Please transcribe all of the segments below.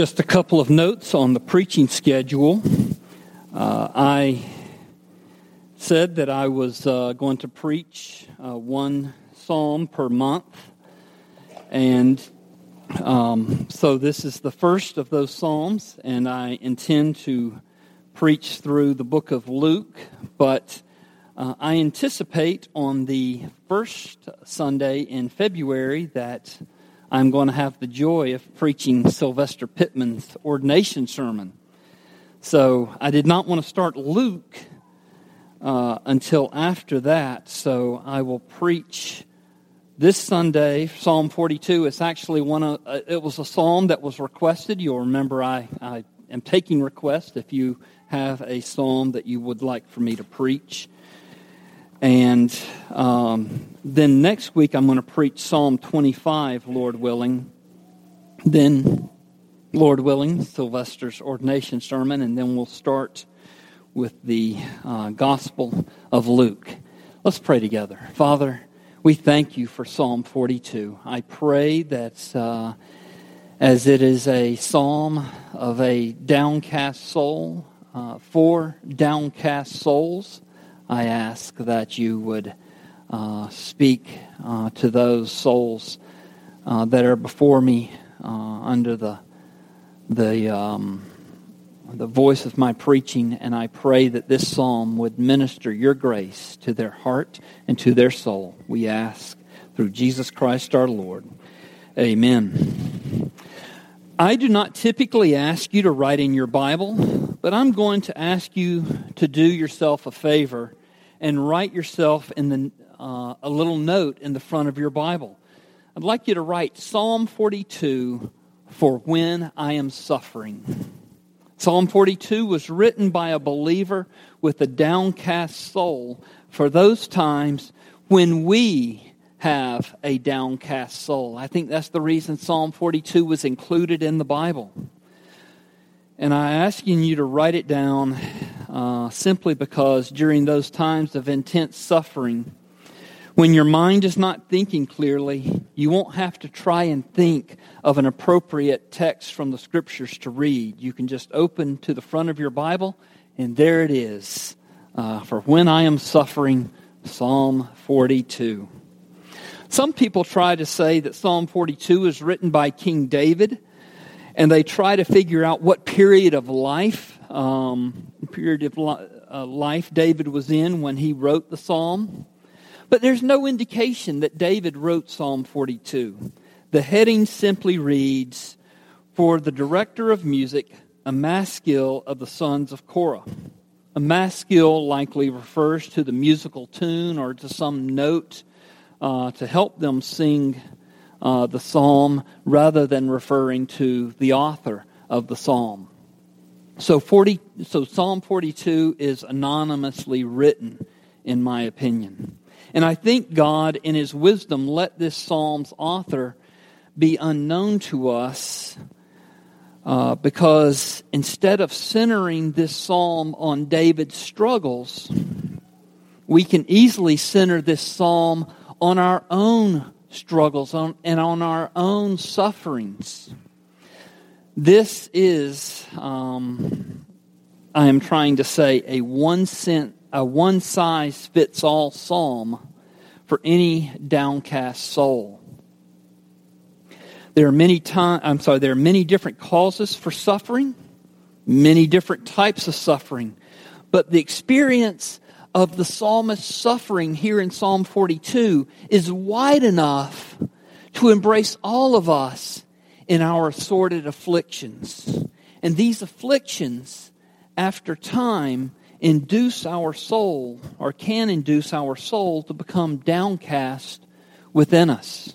Just a couple of notes on the preaching schedule. Uh, I said that I was uh, going to preach uh, one psalm per month, and um, so this is the first of those psalms, and I intend to preach through the book of Luke, but uh, I anticipate on the first Sunday in February that I'm going to have the joy of preaching Sylvester Pittman's ordination sermon. So I did not want to start Luke uh, until after that, so I will preach this Sunday, Psalm 42. It's actually one of, uh, it was a psalm that was requested. You'll remember I, I am taking requests if you have a psalm that you would like for me to preach. And um, then next week, I'm going to preach Psalm 25, Lord willing. Then, Lord willing, Sylvester's ordination sermon, and then we'll start with the uh, Gospel of Luke. Let's pray together. Father, we thank you for Psalm 42. I pray that uh, as it is a psalm of a downcast soul, uh, for downcast souls, I ask that you would uh, speak uh, to those souls uh, that are before me uh, under the the um, the voice of my preaching, and I pray that this psalm would minister your grace to their heart and to their soul. We ask through Jesus Christ our Lord. Amen. I do not typically ask you to write in your Bible, but I'm going to ask you to do yourself a favor and write yourself in the, uh, a little note in the front of your Bible. I'd like you to write Psalm 42 for when I am suffering. Psalm 42 was written by a believer with a downcast soul for those times when we have a downcast soul. I think that's the reason Psalm 42 was included in the Bible. And I'm asking you to write it down uh, simply because during those times of intense suffering, when your mind is not thinking clearly, you won't have to try and think of an appropriate text from the scriptures to read. You can just open to the front of your Bible, and there it is. Uh, for when I am suffering, Psalm 42. Some people try to say that Psalm 42 is written by King David, and they try to figure out what period of life um, period of uh, life David was in when he wrote the psalm. But there's no indication that David wrote Psalm 42. The heading simply reads, For the director of music, a maskil of the sons of Korah. A maskil likely refers to the musical tune or to some note uh, to help them sing uh, the psalm rather than referring to the author of the psalm. So 40 so Psalm 42 is anonymously written in my opinion. And I think God in his wisdom let this psalm's author be unknown to us uh, because instead of centering this psalm on David's struggles, we can easily center this psalm on our own struggles on, and on our own sufferings. This is, um, I am trying to say, a one cent, a one size fits all psalm for any downcast soul. There are many time, I'm sorry, there are many different causes for suffering, many different types of suffering, but the experience of the psalmist's suffering here in Psalm 42 is wide enough to embrace all of us in our assorted afflictions. And these afflictions, after time, induce our soul, or can induce our soul, to become downcast within us.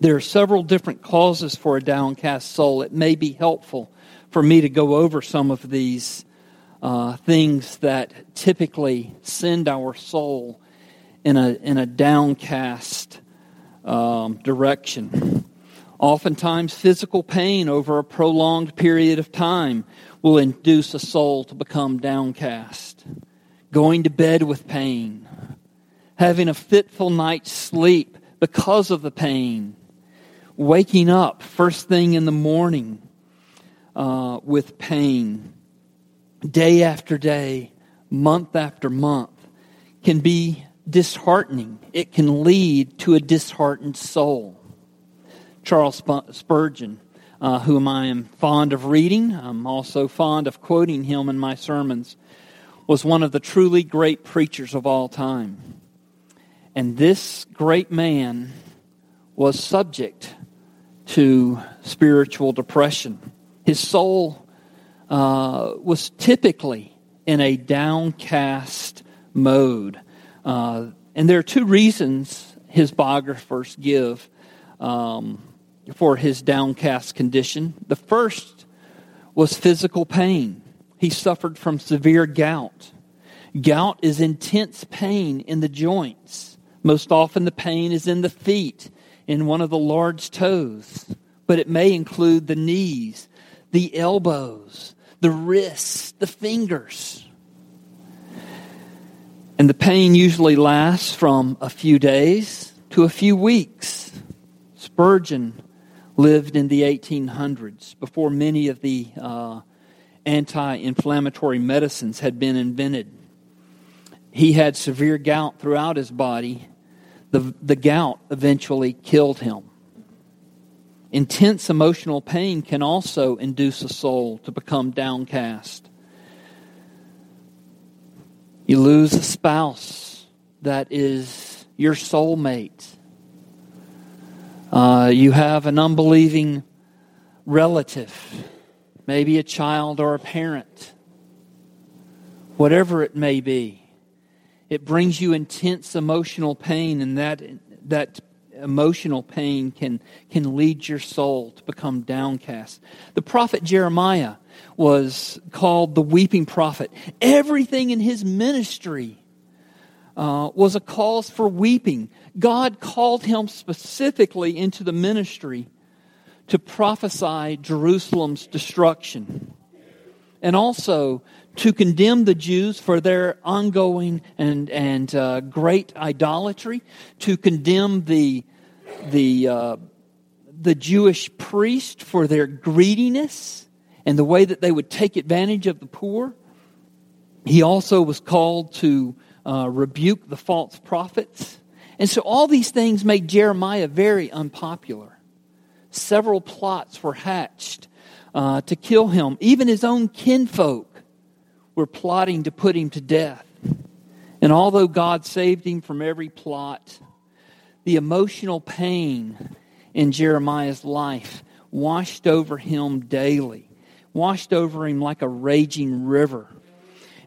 There are several different causes for a downcast soul. It may be helpful for me to go over some of these uh, things that typically send our soul in a, in a downcast um, direction. Oftentimes, physical pain over a prolonged period of time will induce a soul to become downcast. Going to bed with pain, having a fitful night's sleep because of the pain, waking up first thing in the morning uh, with pain, day after day, month after month, can be disheartening. It can lead to a disheartened soul. Charles Spurgeon, uh, whom I am fond of reading, I'm also fond of quoting him in my sermons, was one of the truly great preachers of all time. And this great man was subject to spiritual depression. His soul uh, was typically in a downcast mode. Uh, and there are two reasons his biographers give um, for his downcast condition. The first was physical pain. He suffered from severe gout. Gout is intense pain in the joints. Most often, the pain is in the feet, in one of the large toes, but it may include the knees, the elbows, the wrists, the fingers. And the pain usually lasts from a few days to a few weeks. Spurgeon lived in the 1800s before many of the uh, anti inflammatory medicines had been invented. He had severe gout throughout his body. The, the gout eventually killed him. Intense emotional pain can also induce a soul to become downcast. You lose a spouse that is your soulmate. Uh, you have an unbelieving relative, maybe a child or a parent, whatever it may be. It brings you intense emotional pain, and that, that emotional pain can, can lead your soul to become downcast. The prophet Jeremiah was called the weeping prophet. Everything in his ministry uh, was a cause for weeping. God called him specifically into the ministry to prophesy Jerusalem's destruction and also to condemn the Jews for their ongoing and, and uh, great idolatry, to condemn the, the, uh, the Jewish priest for their greediness and the way that they would take advantage of the poor. He also was called to uh, rebuke the false prophets. And so all these things made Jeremiah very unpopular. Several plots were hatched uh, to kill him. Even his own kinfolk were plotting to put him to death. And although God saved him from every plot, the emotional pain in Jeremiah's life washed over him daily, washed over him like a raging river.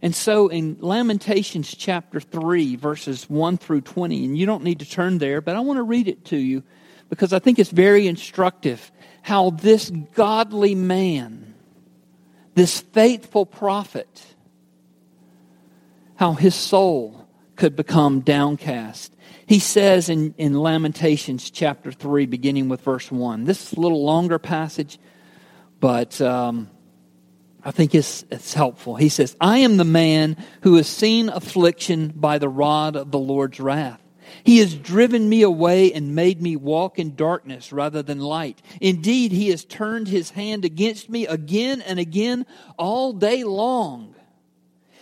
And so in Lamentations chapter 3, verses 1 through 20, and you don't need to turn there, but I want to read it to you because I think it's very instructive how this godly man, this faithful prophet, how his soul could become downcast. He says in, in Lamentations chapter 3, beginning with verse 1. This is a little longer passage, but um, I think it's, it's helpful. He says, I am the man who has seen affliction by the rod of the Lord's wrath. He has driven me away and made me walk in darkness rather than light. Indeed, he has turned his hand against me again and again all day long.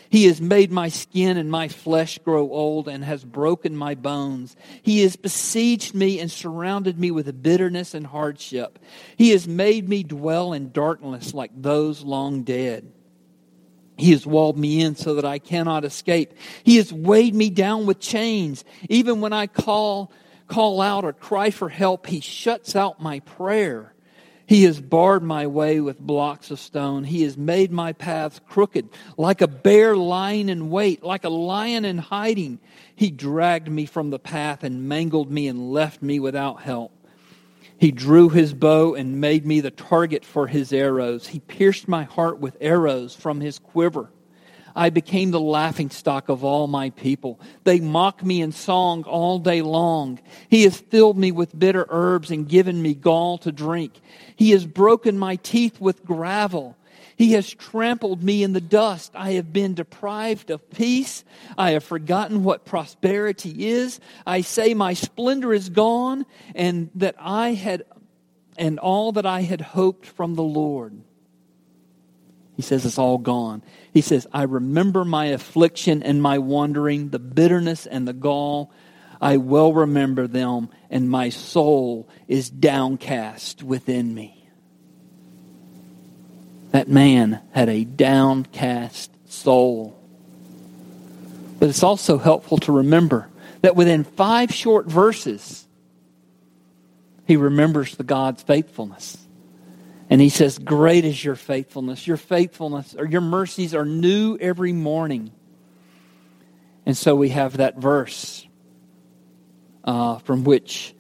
He has made my skin and my flesh grow old and has broken my bones. He has besieged me and surrounded me with bitterness and hardship. He has made me dwell in darkness like those long dead. He has walled me in so that I cannot escape. He has weighed me down with chains. Even when I call, call out or cry for help, he shuts out my prayer. He has barred my way with blocks of stone. He has made my paths crooked. Like a bear lying in wait, like a lion in hiding, he dragged me from the path and mangled me and left me without help. He drew his bow and made me the target for his arrows. He pierced my heart with arrows from his quiver. I became the laughing stock of all my people. They mock me in song all day long. He has filled me with bitter herbs and given me gall to drink. He has broken my teeth with gravel. He has trampled me in the dust. I have been deprived of peace. I have forgotten what prosperity is. I say my splendor is gone and that I had and all that I had hoped from the Lord. He says it's all gone. He says, I remember my affliction and my wandering, the bitterness and the gall. I well remember them, and my soul is downcast within me. That man had a downcast soul. But it's also helpful to remember that within five short verses, he remembers the God's faithfulness. And he says, Great is your faithfulness. Your faithfulness or your mercies are new every morning. And so we have that verse uh, from which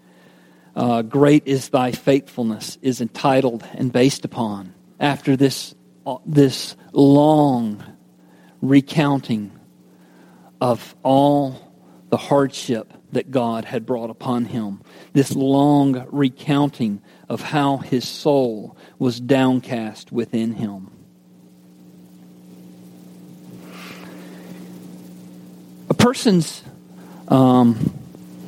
uh, Great is thy faithfulness is entitled and based upon after this, uh, this long recounting of all the hardship that God had brought upon him. This long recounting of how his soul was downcast within him. A person's um,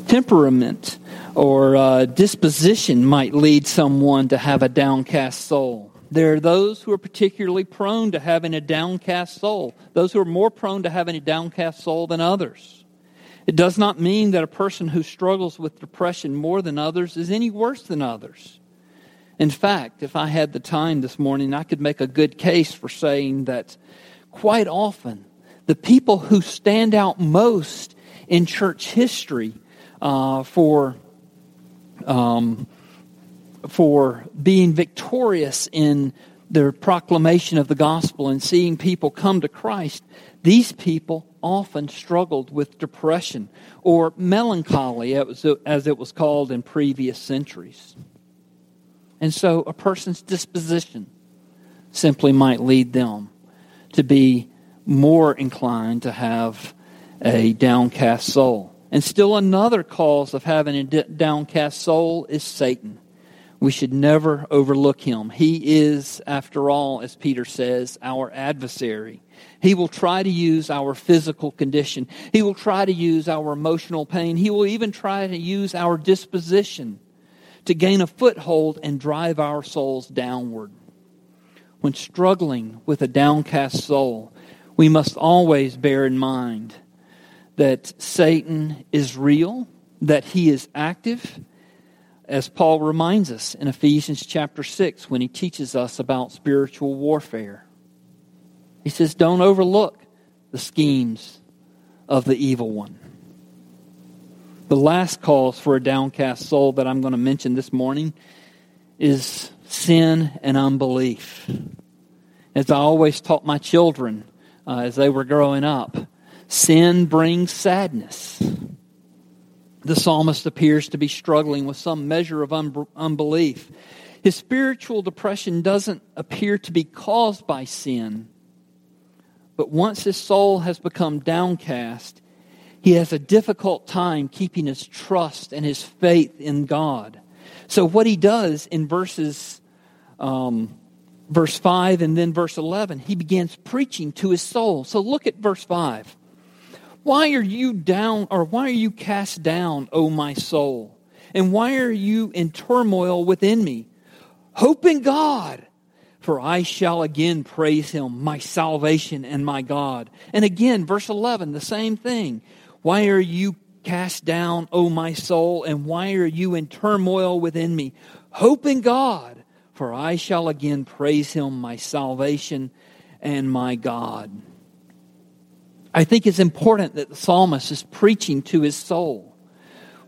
temperament or uh, disposition might lead someone to have a downcast soul. There are those who are particularly prone to having a downcast soul, those who are more prone to having a downcast soul than others. It does not mean that a person who struggles with depression more than others is any worse than others. In fact, if I had the time this morning, I could make a good case for saying that quite often the people who stand out most in church history uh, for um, for being victorious in their proclamation of the gospel and seeing people come to Christ, these people often struggled with depression or melancholy, as it was called in previous centuries. And so a person's disposition simply might lead them to be more inclined to have a downcast soul. And still another cause of having a downcast soul is Satan. We should never overlook him. He is, after all, as Peter says, our adversary. He will try to use our physical condition. He will try to use our emotional pain. He will even try to use our disposition to gain a foothold and drive our souls downward. When struggling with a downcast soul, we must always bear in mind that Satan is real, that he is active, as Paul reminds us in Ephesians chapter 6 when he teaches us about spiritual warfare. He says, Don't overlook the schemes of the evil one. The last cause for a downcast soul that I'm going to mention this morning is sin and unbelief. As I always taught my children uh, as they were growing up, sin brings sadness. The psalmist appears to be struggling with some measure of un- unbelief. His spiritual depression doesn't appear to be caused by sin, but once his soul has become downcast, he has a difficult time keeping his trust and his faith in God. So, what he does in verses, um, verse 5 and then verse 11, he begins preaching to his soul. So, look at verse 5. Why are you down, or why are you cast down, O my soul? And why are you in turmoil within me? Hope in God, for I shall again praise him, my salvation and my God. And again, verse 11, the same thing. Why are you cast down, O my soul, and why are you in turmoil within me? Hope in God, for I shall again praise him, my salvation and my God. I think it's important that the psalmist is preaching to his soul.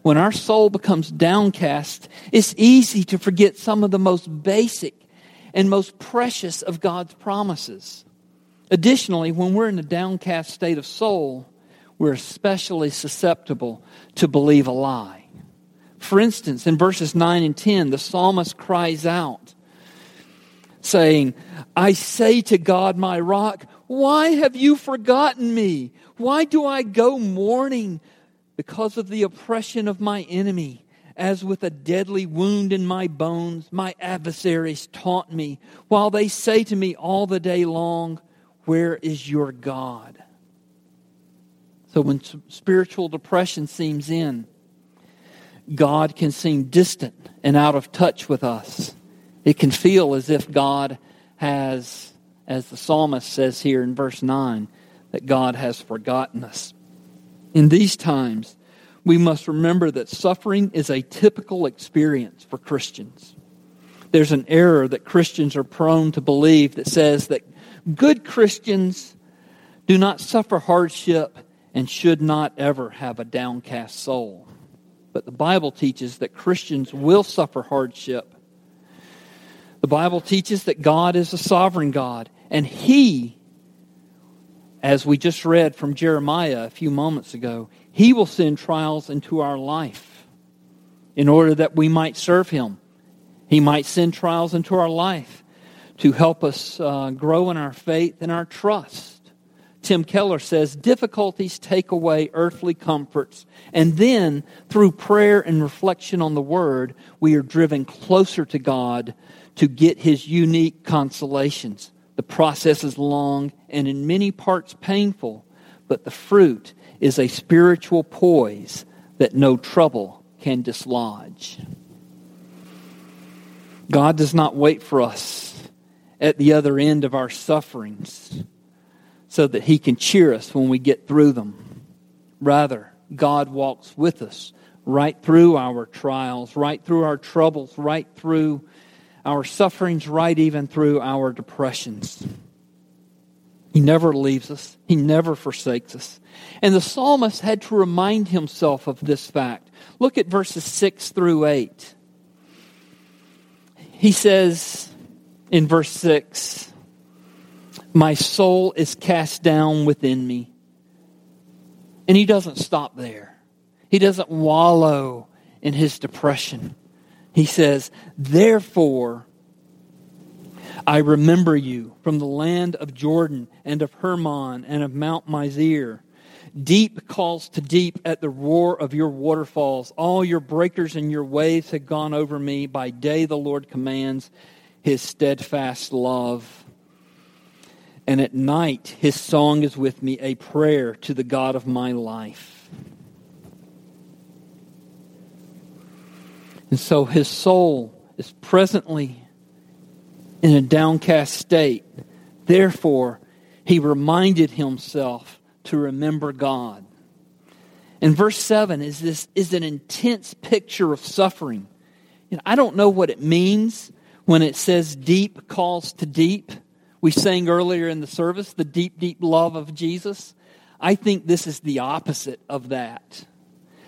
When our soul becomes downcast, it's easy to forget some of the most basic and most precious of God's promises. Additionally, when we're in a downcast state of soul, we're especially susceptible to believe a lie. For instance, in verses 9 and 10, the psalmist cries out, saying, I say to God, my rock, why have you forgotten me? Why do I go mourning because of the oppression of my enemy? As with a deadly wound in my bones, my adversaries taunt me, while they say to me all the day long, Where is your God? So when spiritual depression seems in, God can seem distant and out of touch with us. It can feel as if God has, as the psalmist says here in verse 9, that God has forgotten us. In these times, we must remember that suffering is a typical experience for Christians. There's an error that Christians are prone to believe that says that good Christians do not suffer hardship and should not ever have a downcast soul. But the Bible teaches that Christians will suffer hardship. The Bible teaches that God is a sovereign God, and He, as we just read from Jeremiah a few moments ago, He will send trials into our life in order that we might serve Him. He might send trials into our life to help us uh, grow in our faith and our trust. Tim Keller says, difficulties take away earthly comforts, and then through prayer and reflection on the Word, we are driven closer to God to get His unique consolations. The process is long and in many parts painful, but the fruit is a spiritual poise that no trouble can dislodge. God does not wait for us at the other end of our sufferings so that He can cheer us when we get through them. Rather, God walks with us right through our trials, right through our troubles, right through our sufferings, right even through our depressions. He never leaves us, He never forsakes us. And the psalmist had to remind himself of this fact. Look at verses 6 through 8. He says in verse 6 my soul is cast down within me. And he doesn't stop there. He doesn't wallow in his depression. He says, Therefore, I remember you from the land of Jordan and of Hermon and of Mount Mizar. Deep calls to deep at the roar of your waterfalls. All your breakers and your waves have gone over me. By day the Lord commands his steadfast love. And at night, his song is with me, a prayer to the God of my life. And so his soul is presently in a downcast state. Therefore, he reminded himself to remember God. And verse 7 is this is an intense picture of suffering. And I don't know what it means when it says deep calls to deep. We sang earlier in the service the deep, deep love of Jesus. I think this is the opposite of that.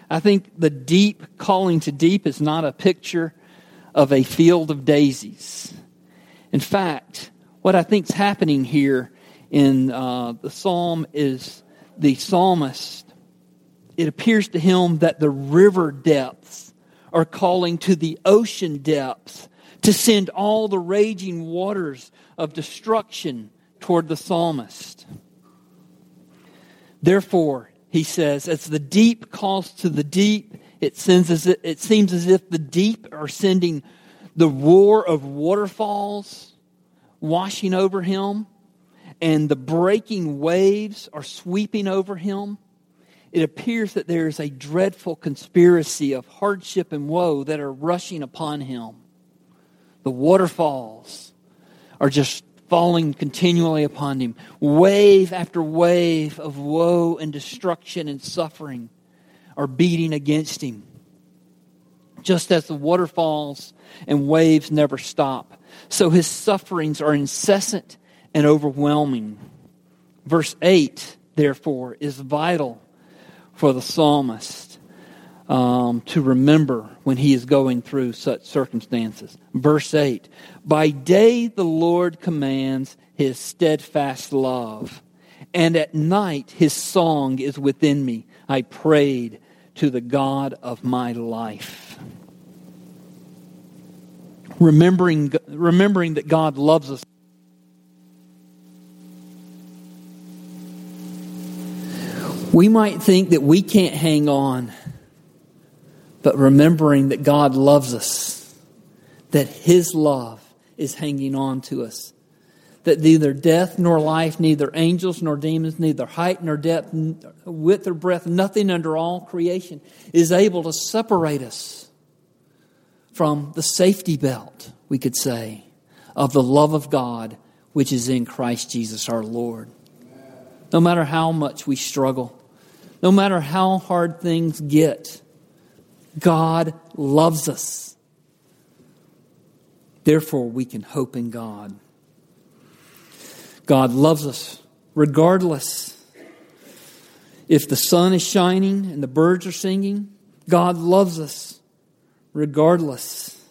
I think the deep calling to deep is not a picture of a field of daisies. In fact, what I think is happening here in uh, the psalm is the psalmist, it appears to him that the river depths are calling to the ocean depths to send all the raging waters of destruction toward the psalmist. Therefore, he says, as the deep calls to the deep, it, sends as it, seems as if the deep are sending the roar of waterfalls washing over him, and the breaking waves are sweeping over him. It appears that there is a dreadful conspiracy of hardship and woe that are rushing upon him. The waterfalls are just falling continually upon him. Wave after wave of woe and destruction and suffering are beating against him. Just as the waterfalls and waves never stop. So his sufferings are incessant and overwhelming. Verse 8, therefore, is vital for the psalmist um, to remember when he is going through such circumstances. Verse 8 By day the Lord commands his steadfast love, and at night his song is within me. I prayed to the God of my life. Remembering, remembering that God loves us. We might think that we can't hang on but remembering that God loves us, that His love is hanging on to us, that neither death nor life, neither angels nor demons, neither height nor depth, width or breadth, nothing under all creation is able to separate us from the safety belt, we could say, of the love of God which is in Christ Jesus our Lord. No matter how much we struggle, no matter how hard things get, God loves us. Therefore, we can hope in God. God loves us regardless. If the sun is shining and the birds are singing, God loves us regardless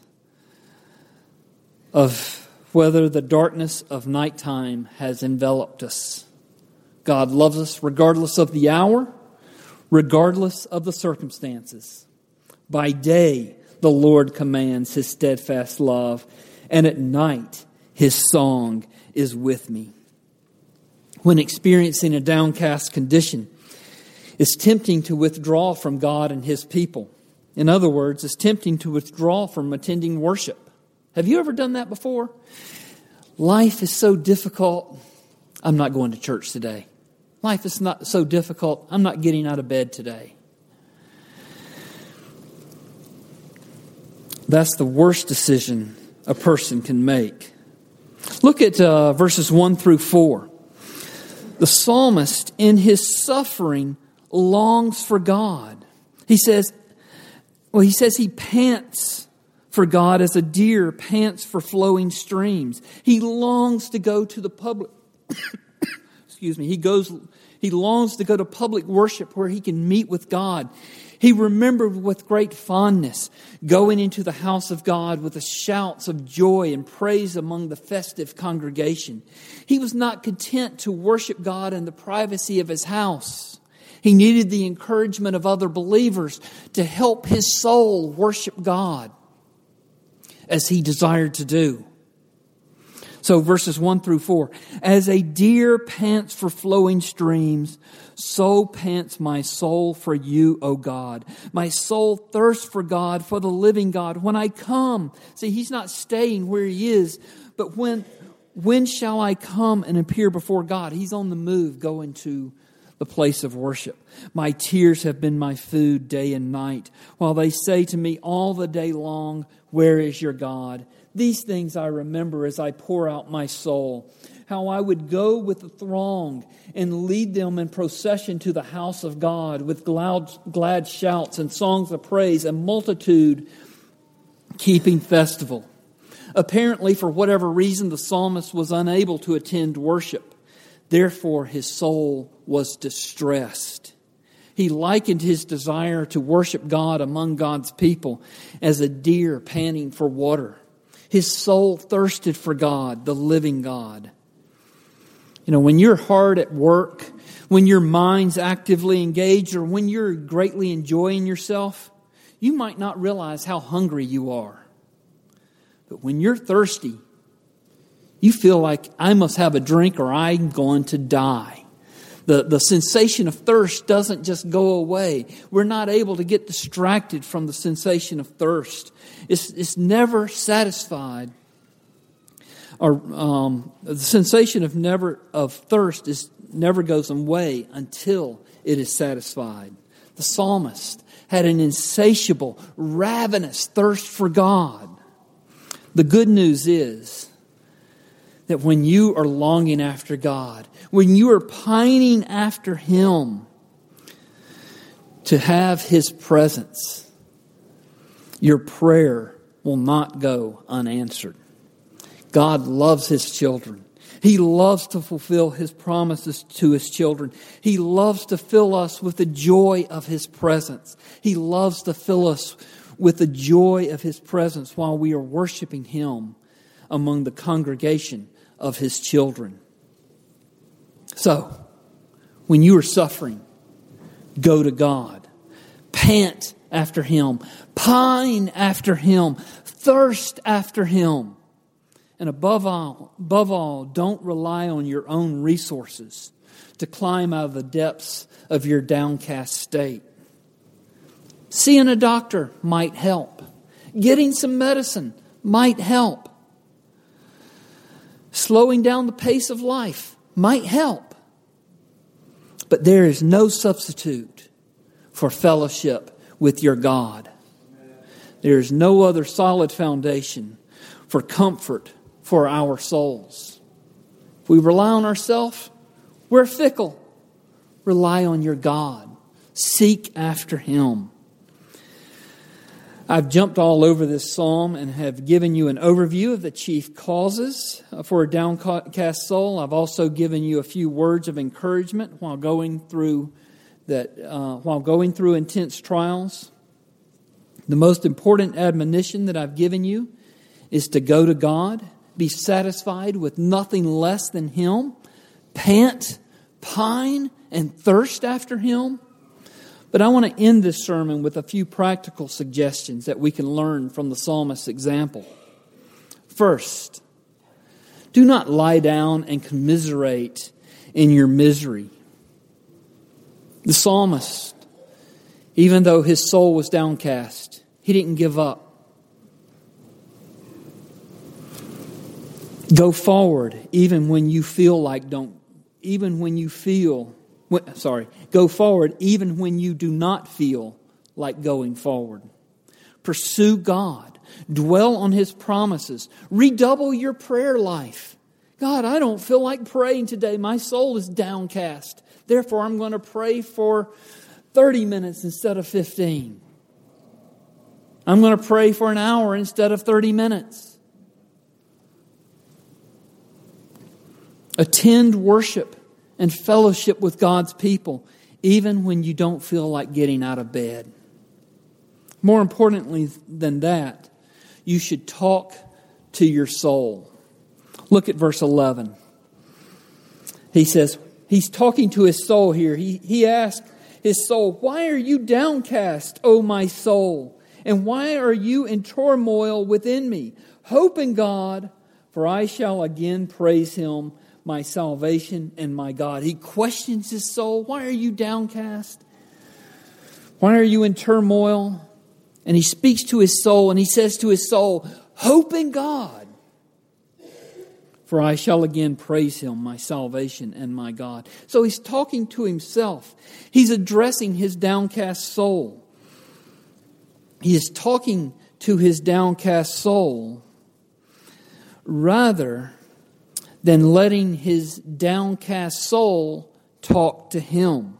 of whether the darkness of nighttime has enveloped us. God loves us regardless of the hour, regardless of the circumstances. By day, the Lord commands his steadfast love, and at night, his song is with me when experiencing a downcast condition. It's tempting to withdraw from God and His people. In other words, it's tempting to withdraw from attending worship. Have you ever done that before? Life is so difficult. I'm not going to church today. Life is not so difficult. I'm not getting out of bed today. That's the worst decision a person can make. Look at uh, verses 1 through 4 the psalmist, in his suffering, longs for God. He says, well, he says he pants for God as a deer pants for flowing streams. He longs to go to the public. excuse me. He goes. He longs to go to public worship where he can meet with God. He remembered with great fondness going into the house of God with the shouts of joy and praise among the festive congregation. He was not content to worship God in the privacy of his house. He needed the encouragement of other believers to help his soul worship God as he desired to do. So, verses 1 through 4 As a deer pants for flowing streams, so pants my soul for you, O God. My soul thirsts for God, for the living God. When I come, see, he's not staying where he is, but when, when shall I come and appear before God? He's on the move going to the place of worship. My tears have been my food day and night, while they say to me all the day long, Where is your God? These things I remember as I pour out my soul. How I would go with the throng and lead them in procession to the house of God with glad, glad shouts and songs of praise, and multitude keeping festival. Apparently, for whatever reason, the psalmist was unable to attend worship. Therefore, his soul was distressed. He likened his desire to worship God among God's people as a deer panting for water. His soul thirsted for God, the living God. You know, when you're hard at work, when your mind's actively engaged, or when you're greatly enjoying yourself, you might not realize how hungry you are. But when you're thirsty, you feel like I must have a drink or I'm going to die the, the sensation of thirst doesn't just go away. We're not able to get distracted from the sensation of thirst. It's, it's never satisfied. Or um, the sensation of never of thirst is never goes away until it is satisfied. The psalmist had an insatiable, ravenous thirst for God. The good news is that when you are longing after God, when you are pining after Him to have His presence, your prayer will not go unanswered. God loves His children. He loves to fulfill His promises to His children. He loves to fill us with the joy of His presence. He loves to fill us with the joy of His presence while we are worshiping Him among the congregation of his children. So, when you are suffering, go to God. Pant after him. Pine after him. Thirst after him. And above all, above all, don't rely on your own resources to climb out of the depths of your downcast state. Seeing a doctor might help. Getting some medicine might help slowing down the pace of life might help. But there is no substitute for fellowship with your God. There is no other solid foundation for comfort for our souls. If we rely on ourselves, we're fickle. Rely on your God. Seek after Him. I've jumped all over this psalm and have given you an overview of the chief causes for a downcast soul. I've also given you a few words of encouragement while going through that uh, while going through intense trials. The most important admonition that I've given you is to go to God, be satisfied with nothing less than Him, pant, pine, and thirst after Him. But I want to end this sermon with a few practical suggestions that we can learn from the psalmist's example. First, do not lie down and commiserate in your misery. The psalmist, even though his soul was downcast, he didn't give up. Go forward even when you feel like don't, even when you feel sorry, go forward even when you do not feel like going forward. Pursue God. Dwell on His promises. Redouble your prayer life. God, I don't feel like praying today. My soul is downcast. Therefore, I'm going to pray for 30 minutes instead of 15. I'm going to pray for an hour instead of 30 minutes. Attend worship and fellowship with God's people, even when you don't feel like getting out of bed. More importantly than that, you should talk to your soul. Look at verse 11. He says, He's talking to his soul here. He, he asked his soul, Why are you downcast, O my soul? And why are you in turmoil within me? Hope in God, for I shall again praise him my salvation and my God. He questions his soul. Why are you downcast? Why are you in turmoil? And he speaks to his soul and he says to his soul, Hope in God, for I shall again praise him, my salvation and my God. So he's talking to himself. He's addressing his downcast soul. He is talking to his downcast soul rather than letting his downcast soul talk to him.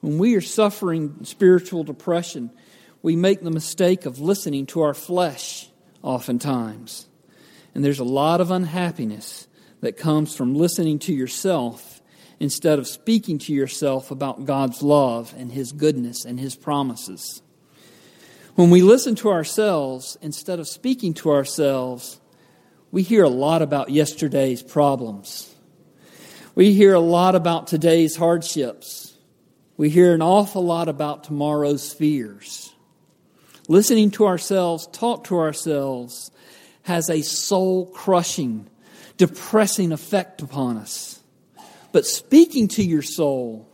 When we are suffering spiritual depression, we make the mistake of listening to our flesh oftentimes. And there's a lot of unhappiness that comes from listening to yourself instead of speaking to yourself about God's love and His goodness and His promises. When we listen to ourselves instead of speaking to ourselves, we hear a lot about yesterday's problems. We hear a lot about today's hardships. We hear an awful lot about tomorrow's fears. Listening to ourselves, talk to ourselves, has a soul crushing, depressing effect upon us. But speaking to your soul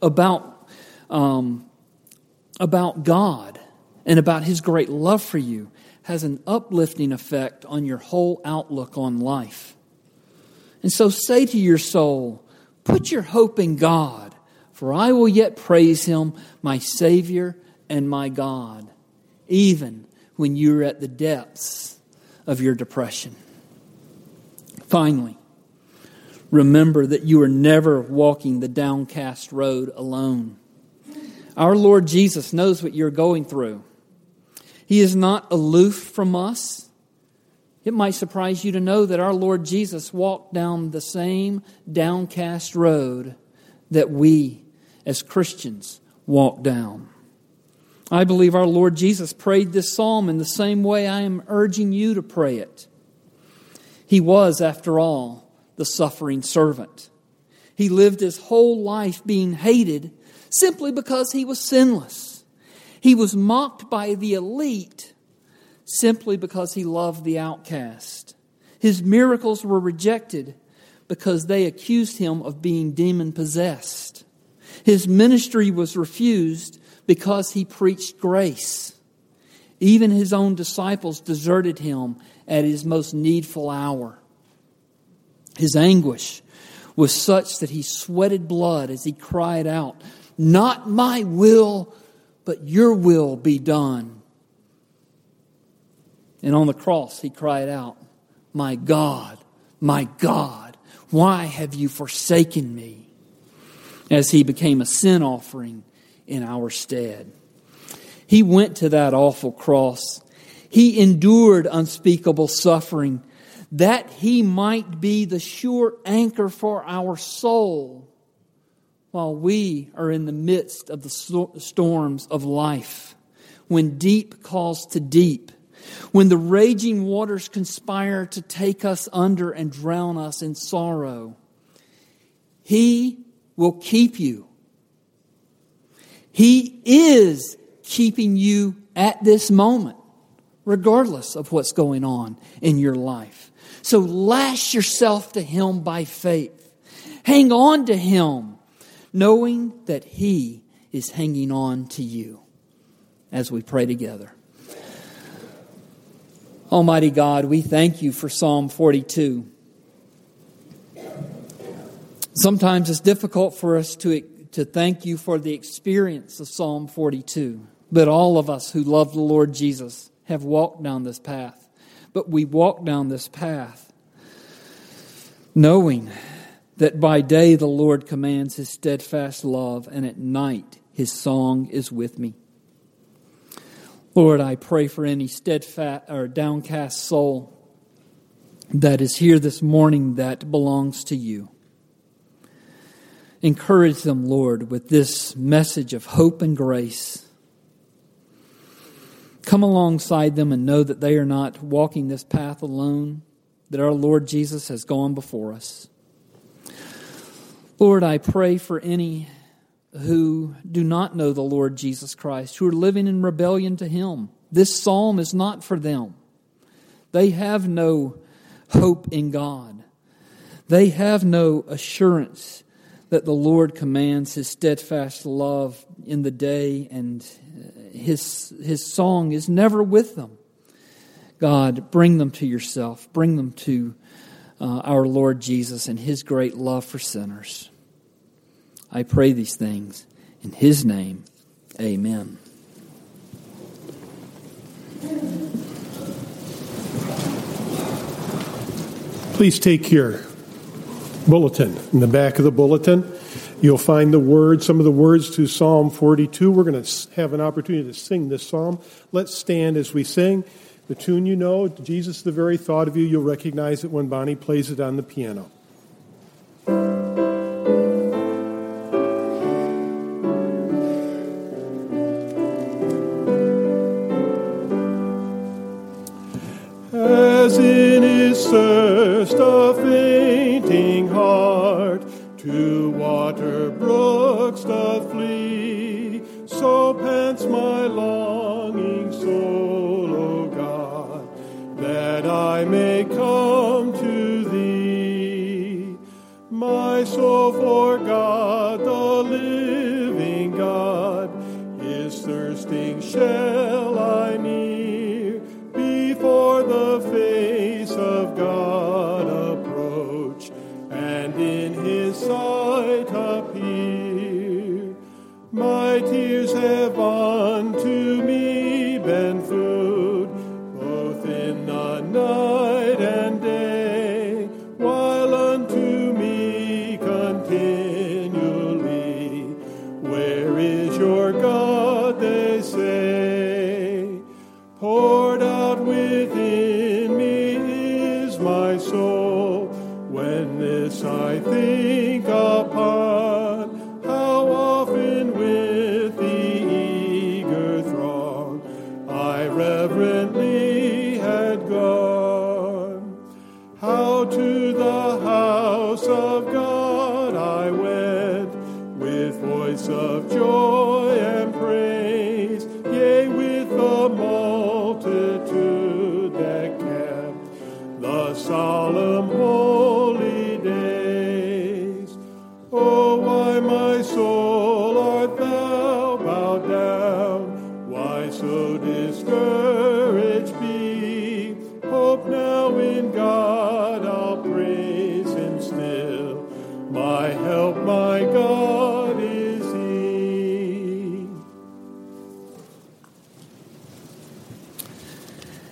about, um, about God and about His great love for you has an uplifting effect on your whole outlook on life. And so say to your soul, put your hope in God, for I will yet praise him, my Savior and my God, even when you're at the depths of your depression. Finally, remember that you are never walking the downcast road alone. Our Lord Jesus knows what you're going through. He is not aloof from us. It might surprise you to know that our Lord Jesus walked down the same downcast road that we as Christians walk down. I believe our Lord Jesus prayed this psalm in the same way I am urging you to pray it. He was, after all, the suffering servant. He lived his whole life being hated simply because he was sinless. He was mocked by the elite simply because he loved the outcast. His miracles were rejected because they accused him of being demon possessed. His ministry was refused because he preached grace. Even his own disciples deserted him at his most needful hour. His anguish was such that he sweated blood as he cried out, Not my will, but your will be done. And on the cross, he cried out, My God, my God, why have you forsaken me? As he became a sin offering in our stead. He went to that awful cross. He endured unspeakable suffering that he might be the sure anchor for our soul while we are in the midst of the storms of life, when deep calls to deep, when the raging waters conspire to take us under and drown us in sorrow. He will keep you. He is keeping you at this moment, regardless of what's going on in your life. So lash yourself to Him by faith. Hang on to Him knowing that He is hanging on to you as we pray together. Almighty God, we thank you for Psalm 42. Sometimes it's difficult for us to, to thank you for the experience of Psalm 42, but all of us who love the Lord Jesus have walked down this path. But we walk down this path knowing that by day the Lord commands his steadfast love, and at night his song is with me. Lord, I pray for any steadfast or downcast soul that is here this morning that belongs to you. Encourage them, Lord, with this message of hope and grace. Come alongside them and know that they are not walking this path alone, that our Lord Jesus has gone before us. Lord, I pray for any who do not know the Lord Jesus Christ, who are living in rebellion to Him. This psalm is not for them. They have no hope in God. They have no assurance that the Lord commands His steadfast love in the day, and His, His song is never with them. God, bring them to yourself. Bring them to uh, our Lord Jesus and His great love for sinners. I pray these things in His name. Amen. Please take your bulletin. In the back of the bulletin, you'll find the words, some of the words to Psalm 42. We're going to have an opportunity to sing this psalm. Let's stand as we sing. The tune you know, Jesus, the very thought of you, you'll recognize it when Bonnie plays it on the piano. Thirst a fainting heart to water brooks doth flee, so pants my longing soul, O God, that I may come to thee. My soul for God, the living God, is thirsting the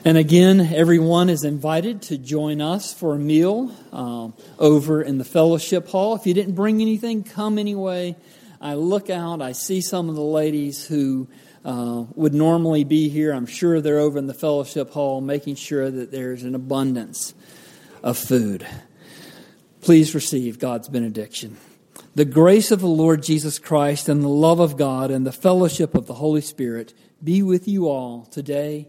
And again, everyone is invited to join us for a meal um, over in the fellowship hall. If you didn't bring anything, come anyway. I look out, I see some of the ladies who uh, would normally be here. I'm sure they're over in the fellowship hall making sure that there's an abundance of food. Please receive God's benediction. The grace of the Lord Jesus Christ and the love of God and the fellowship of the Holy Spirit be with you all today